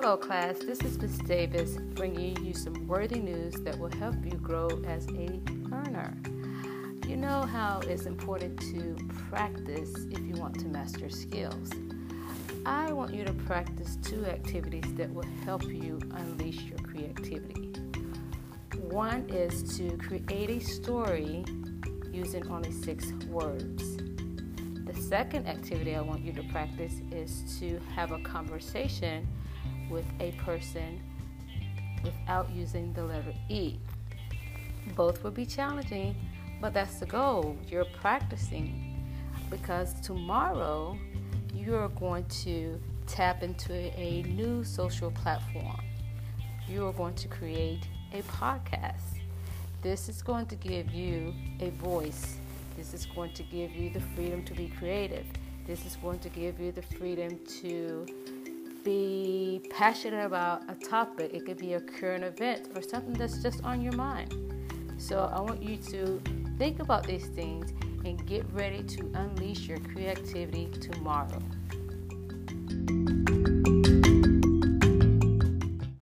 Hello, class. This is Miss Davis bringing you some worthy news that will help you grow as a learner. You know how it's important to practice if you want to master skills. I want you to practice two activities that will help you unleash your creativity. One is to create a story using only six words. The second activity I want you to practice is to have a conversation with a person without using the letter E. Both will be challenging, but that's the goal. You're practicing because tomorrow you are going to tap into a new social platform. You are going to create a podcast. This is going to give you a voice. This is going to give you the freedom to be creative. This is going to give you the freedom to be passionate about a topic. It could be a current event or something that's just on your mind. So I want you to think about these things and get ready to unleash your creativity tomorrow.